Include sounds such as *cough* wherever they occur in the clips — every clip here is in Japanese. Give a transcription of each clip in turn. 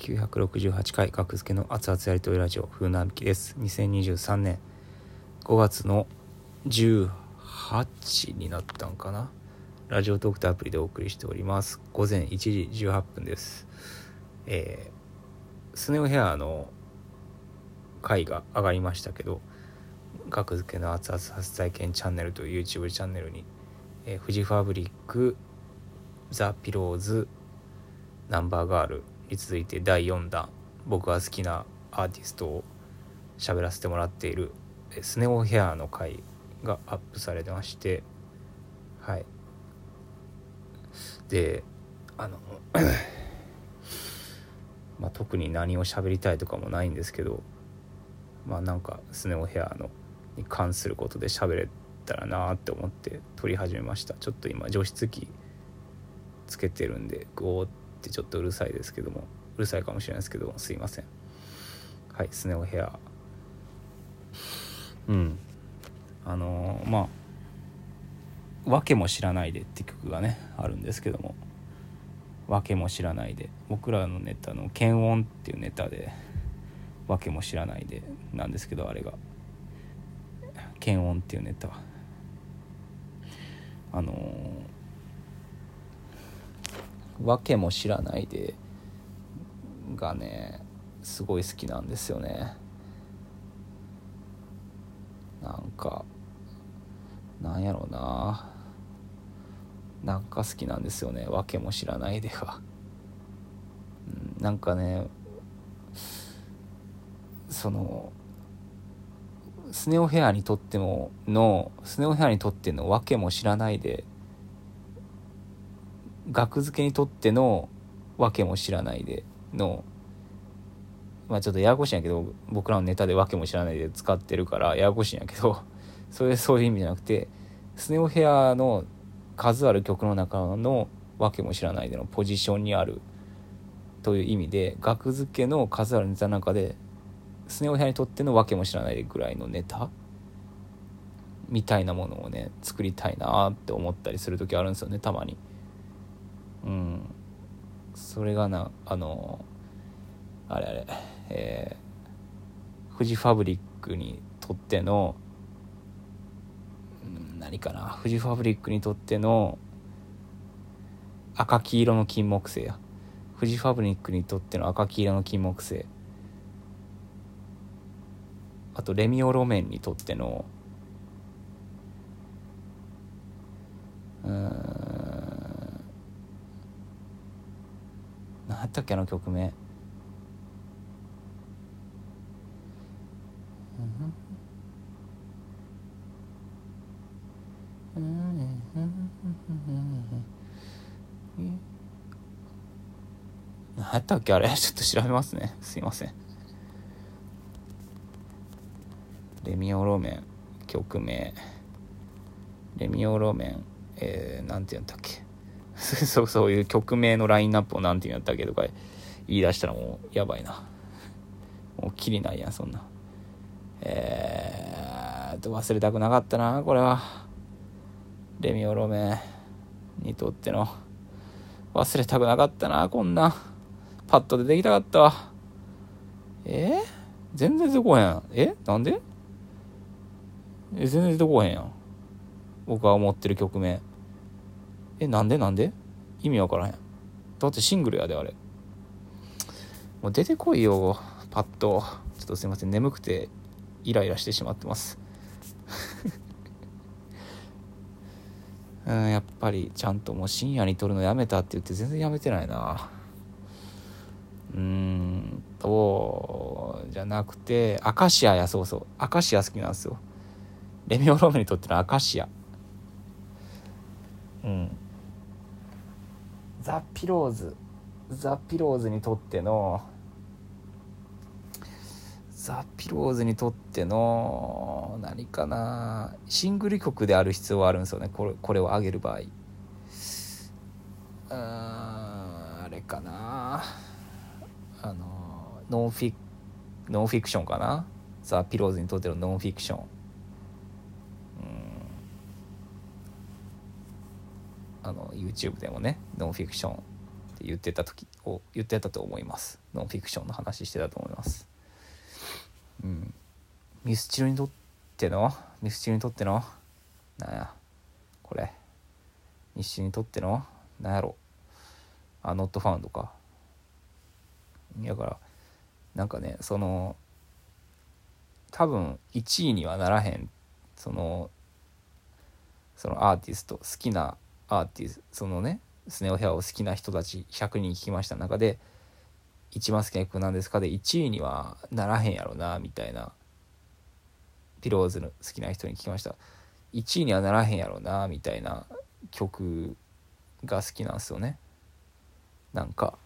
968回格付けの熱々やりとりラジオ風なびきです。2023年。5月の18になったんかな。ラジオトークとアプリでお送りしております。午前1時18分です。えー、スネオヘアの回が上がりましたけど格付けの熱々初体験チャンネルという YouTube チャンネルに、えー、フジファブリックザ・ピローズナンバーガールに続いて第4弾僕が好きなアーティストを喋らせてもらっているスネオヘアの回がアップされてましてはい。であのまあ特に何を喋りたいとかもないんですけどまあなんかスネオヘアのに関することで喋れたらなって思って撮り始めました。ちょっと今除湿機つけてるんでゴーってってちょっとうるさいですけどもうるさいかもしれないですけどすいません。はいスネ夫ヘアうん。あのー、まあ「わけも知らないで」って曲がねあるんですけども「わけも知らないで」僕らのネタの「検温」っていうネタで「わけも知らないで」なんですけどあれが「検温」っていうネタ。あのーわけも知らないでがねすごい好きなんですよね。なんかなんやろうな。なんか好きなんですよね。わけも知らないでが、うん、なんかねそのスネ夫ヘアにとってものスネ夫ヘアにとってのわけも知らないで額付けにとってのわけも知らないでのまあちょっとややこしいんやけど僕らのネタでわけも知らないで使ってるからややこしいんやけど *laughs* それそういう意味じゃなくてスネ夫ヘアの数ある曲の中のわけも知らないでのポジションにあるという意味で額付けの数あるネタの中でスネ夫ヘアにとってのわけも知らないでぐらいのネタみたいなものをね作りたいなって思ったりする時あるんですよねたまに。うん。それがなあのあれあれえー、フジファブリックにとっての、うん、何かなフジファブリックにとっての赤黄色の金木犀や。フジファブリックにとっての赤黄色の金木犀。あとレミオ路面にとってのうん何やったっけあの曲名？何やったっけあれ？*laughs* ちょっと調べますね。すいません。レミオロメン曲名。レミオロメンえー、なんて言うんだっけ？*laughs* そうそういう曲名のラインナップを何て言うんやったっけとか言い出したらもうやばいな。もうきりないやんそんな。えーと忘れたくなかったなこれは。レミオロメにとっての。忘れたくなかったなこんな。パッと出てきたかったわ。えー、全然出てこへん。え？なんで？え全然出てこへんやん。僕が思ってる曲名。えなんで？なんで？意味わからへん。だってシングルやであれ。もう出てこいよパッと。ちょっとすいません。眠くてイライラしてしまってます。*laughs* うんやっぱりちゃんともう深夜に撮るのやめたって言って全然やめてないな。うんとじゃなくてアカシアやそうそう。アカシア好きなんですよ。レミオローメにとってのアカシア。うん。ザ・ピローズザ・ピローズにとってのザ・ピローズにとっての何かなシングル曲である必要はあるんですよね。これこれを上げる場合。うんあれかな。あのノンフィノンフィクションかな。ザ・ピローズにとってのノンフィクション。あの YouTube でもね。ノンフィクションって言ってた時を言ってたと思います。ノンフィクションの話してたと思います。うん。ミスチルにとってのミスチルにとってのなんや。これ。ミスチルにとってのなんやろ。あノットファウンドか。だからなんかねその多分1位にはならへんそのそのアーティスト好きなアーティストそのねスネオヘアを好きな人たち100人聞きました中で一番好きな曲なんですかで1位にはならへんやろなみたいなピローズの好きな人に聞きました。1位にはならへんやろなみたいな曲が好きなんですよね。なんか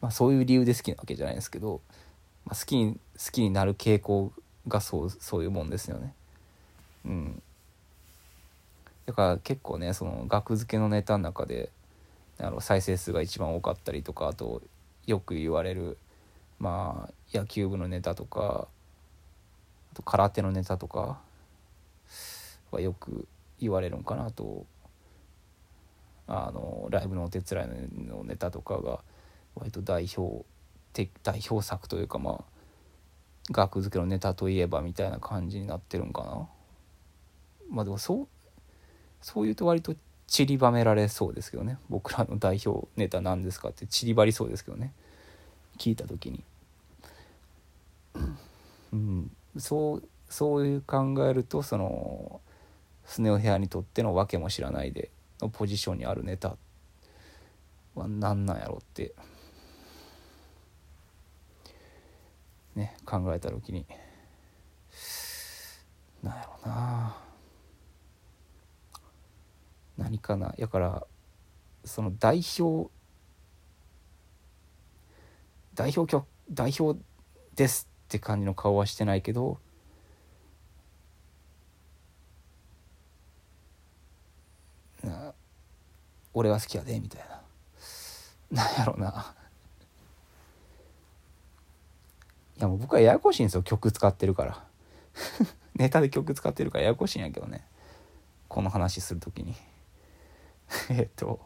まあそういう理由で好きなわけじゃないですけど、まあ、好きに好きになる傾向がそうそういうもんですよね。うん。だから結構ねその額付けのネタの中であの再生数が一番多かったりとかあとよく言われるまあ野球部のネタとかあと空手のネタとかはよく言われるんかなと。あのライブのお手伝いのネタとかが割と代表代表作というかまあ額付けのネタといえばみたいな感じになってるんかな。まあでもそうそういうと割と散りばめられそうですけどね。僕らの代表ネタ何ですかって散りばりそうですけどね。聞いた時に、うん、そうそういう考えるとそのスネオヘアにとっての訳も知らないでのポジションにあるネタは何なんやろって。ね考えた時に。なんやろうな。何かな。やからその代表代表曲代表ですって感じの顔はしてないけど俺は好きやでみたいな。なんやろうな。いやもう僕はややこしいんですよ曲使ってるから。*laughs* ネタで曲使ってるからややこしいんやけどね。この話する時に。*laughs* えっと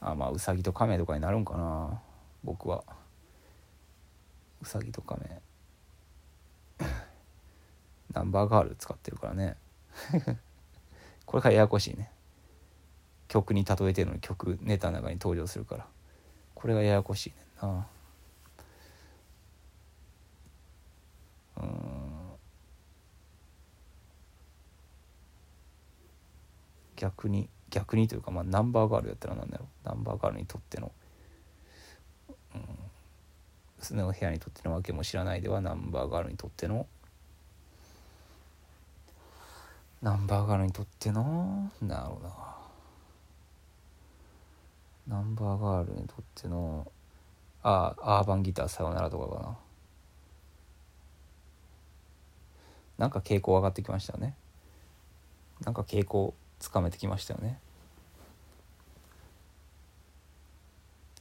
あまあうさぎと亀とかになるんかな僕は。うさぎと亀 *coughs* ナンバーガール使ってるからね。*laughs* これからややこしいね。曲に例えてるのに曲ネタの中に登場するから。これがややこしいねんな。うん。逆に逆にというかまあナンバーガールやったらなんだろう。ナンバーガールにとっての、うん、スネの部屋にとってのわけも知らないではナンバーガールにとってのナンバーガールにとってのなるほどナンバーガールにとってのああアーバンギターさよならとかかな。なんか傾向上がってきましたよね。なんか傾向つかめてきましたよね。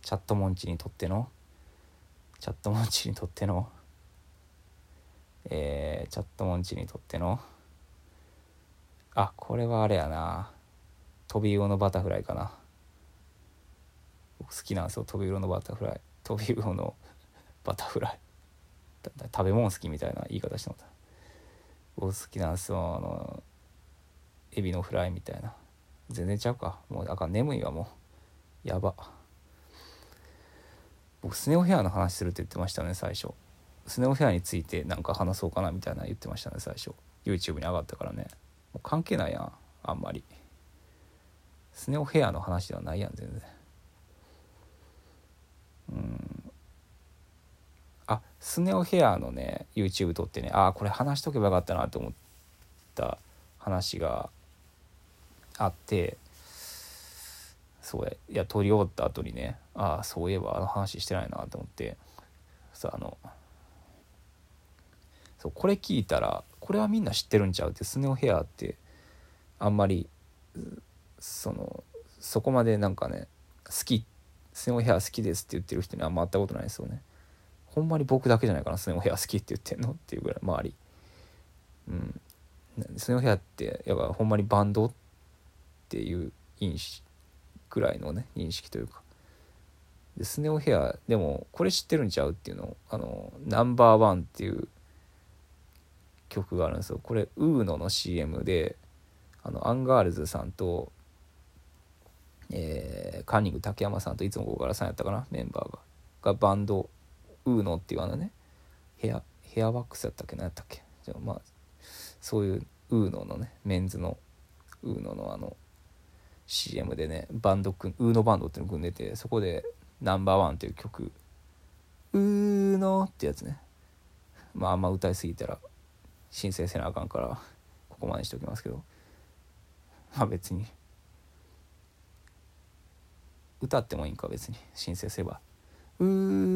チャットモンチにとっての？チャットモンチにとっての？えー、チャットモンチにとっての？あこれはあれやな。飛び魚のバタフライかな。僕好きなんですよ飛び魚のバタフライ。飛び魚の *laughs* バタフライ。食べ物好きみたいな言い方してもた。僕好きなんですよあのエビのフライみたいな。全然ちゃうか。もうだから眠いわもう。やば。僕スネオヘアの話するって言ってましたね最初。スネオヘアについてなんか話そうかなみたいな言ってましたね最初。YouTube に上がったからね。もう関係ないやんあんまり。スネオヘアの話ではないやん全然。うん。あスネオヘアのね YouTube 撮ってねああこれ話しとけばよかったなと思った話があってそうやいや撮り終わった後にねああそういえばあの話してないなと思ってさあのそうこれ聞いたらこれはみんな知ってるんちゃうってスネオヘアってあんまりそのそこまでなんかね好きスネオヘア好きですって言ってる人には会ったことないですよね。ほんまに僕だけじゃないかなスネオヘア好きって言ってんの？っていうぐらい周り。うん。スネオヘアってやっぱほんまにバンドってっていう印くらいのね認識というか。でスネオヘアでもこれ知ってるんちゃうっていうのをあのナンバーワンっていう曲があるんですよ。これウーノの CM であのアンガールズさんと、えー、カンニング竹山さんといつも小柄さんやったかなメンバーが。がバンドウーノっていうあのねヘアヘアワックスやったっけ何やったっけ。じゃあまあそういうウーノのねメンズのウーノのあの CM でねバンドくんウーノバンドっていうの組んでてそこで「ナンバーワンっていう曲「ウーノ」ってやつね。まああんま歌いすぎたら申請せなあかんからここまでにしておきますけど。まあ別に。歌ってもいいんか別に。申請すれば「うー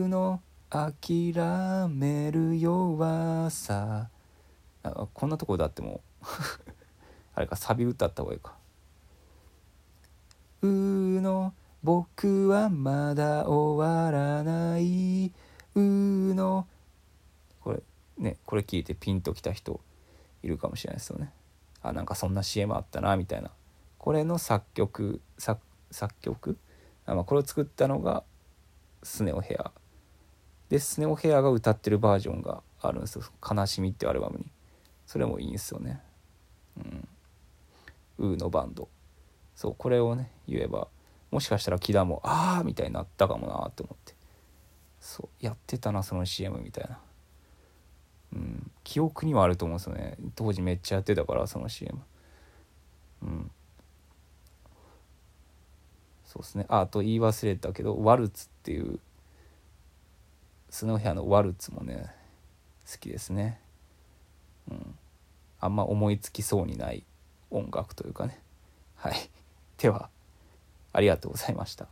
の諦める弱さ」あこんなとこ歌っても *laughs* あれかサビ歌った方がいいか「の僕はまだ終わらない。うの」これねこれ聞いてピンときた人いるかもしれないですよね。あなんかそんな CM あったなみたいな。これの作曲作曲？あ、まあ、これを作ったのがスネオヘア。でスネオヘアが歌ってるバージョンがあるんですよ「悲しみ」っていうアルバムに。それもいいんですよね。うん。ウーのバンド。そうこれをね言えばもしかしたら木田も「ああ!」みたいになったかもなって思って。そうやってたなその CM みたいな。うん記憶にはあると思うんですよね。当時めっちゃやってたからその CM うん。そうですね。ああと言い忘れたけどワルツっていうスノーヘアのワルツもね好きですね。うん。あんま思いつきそうにない音楽というかね。はい。ではありがとうございました。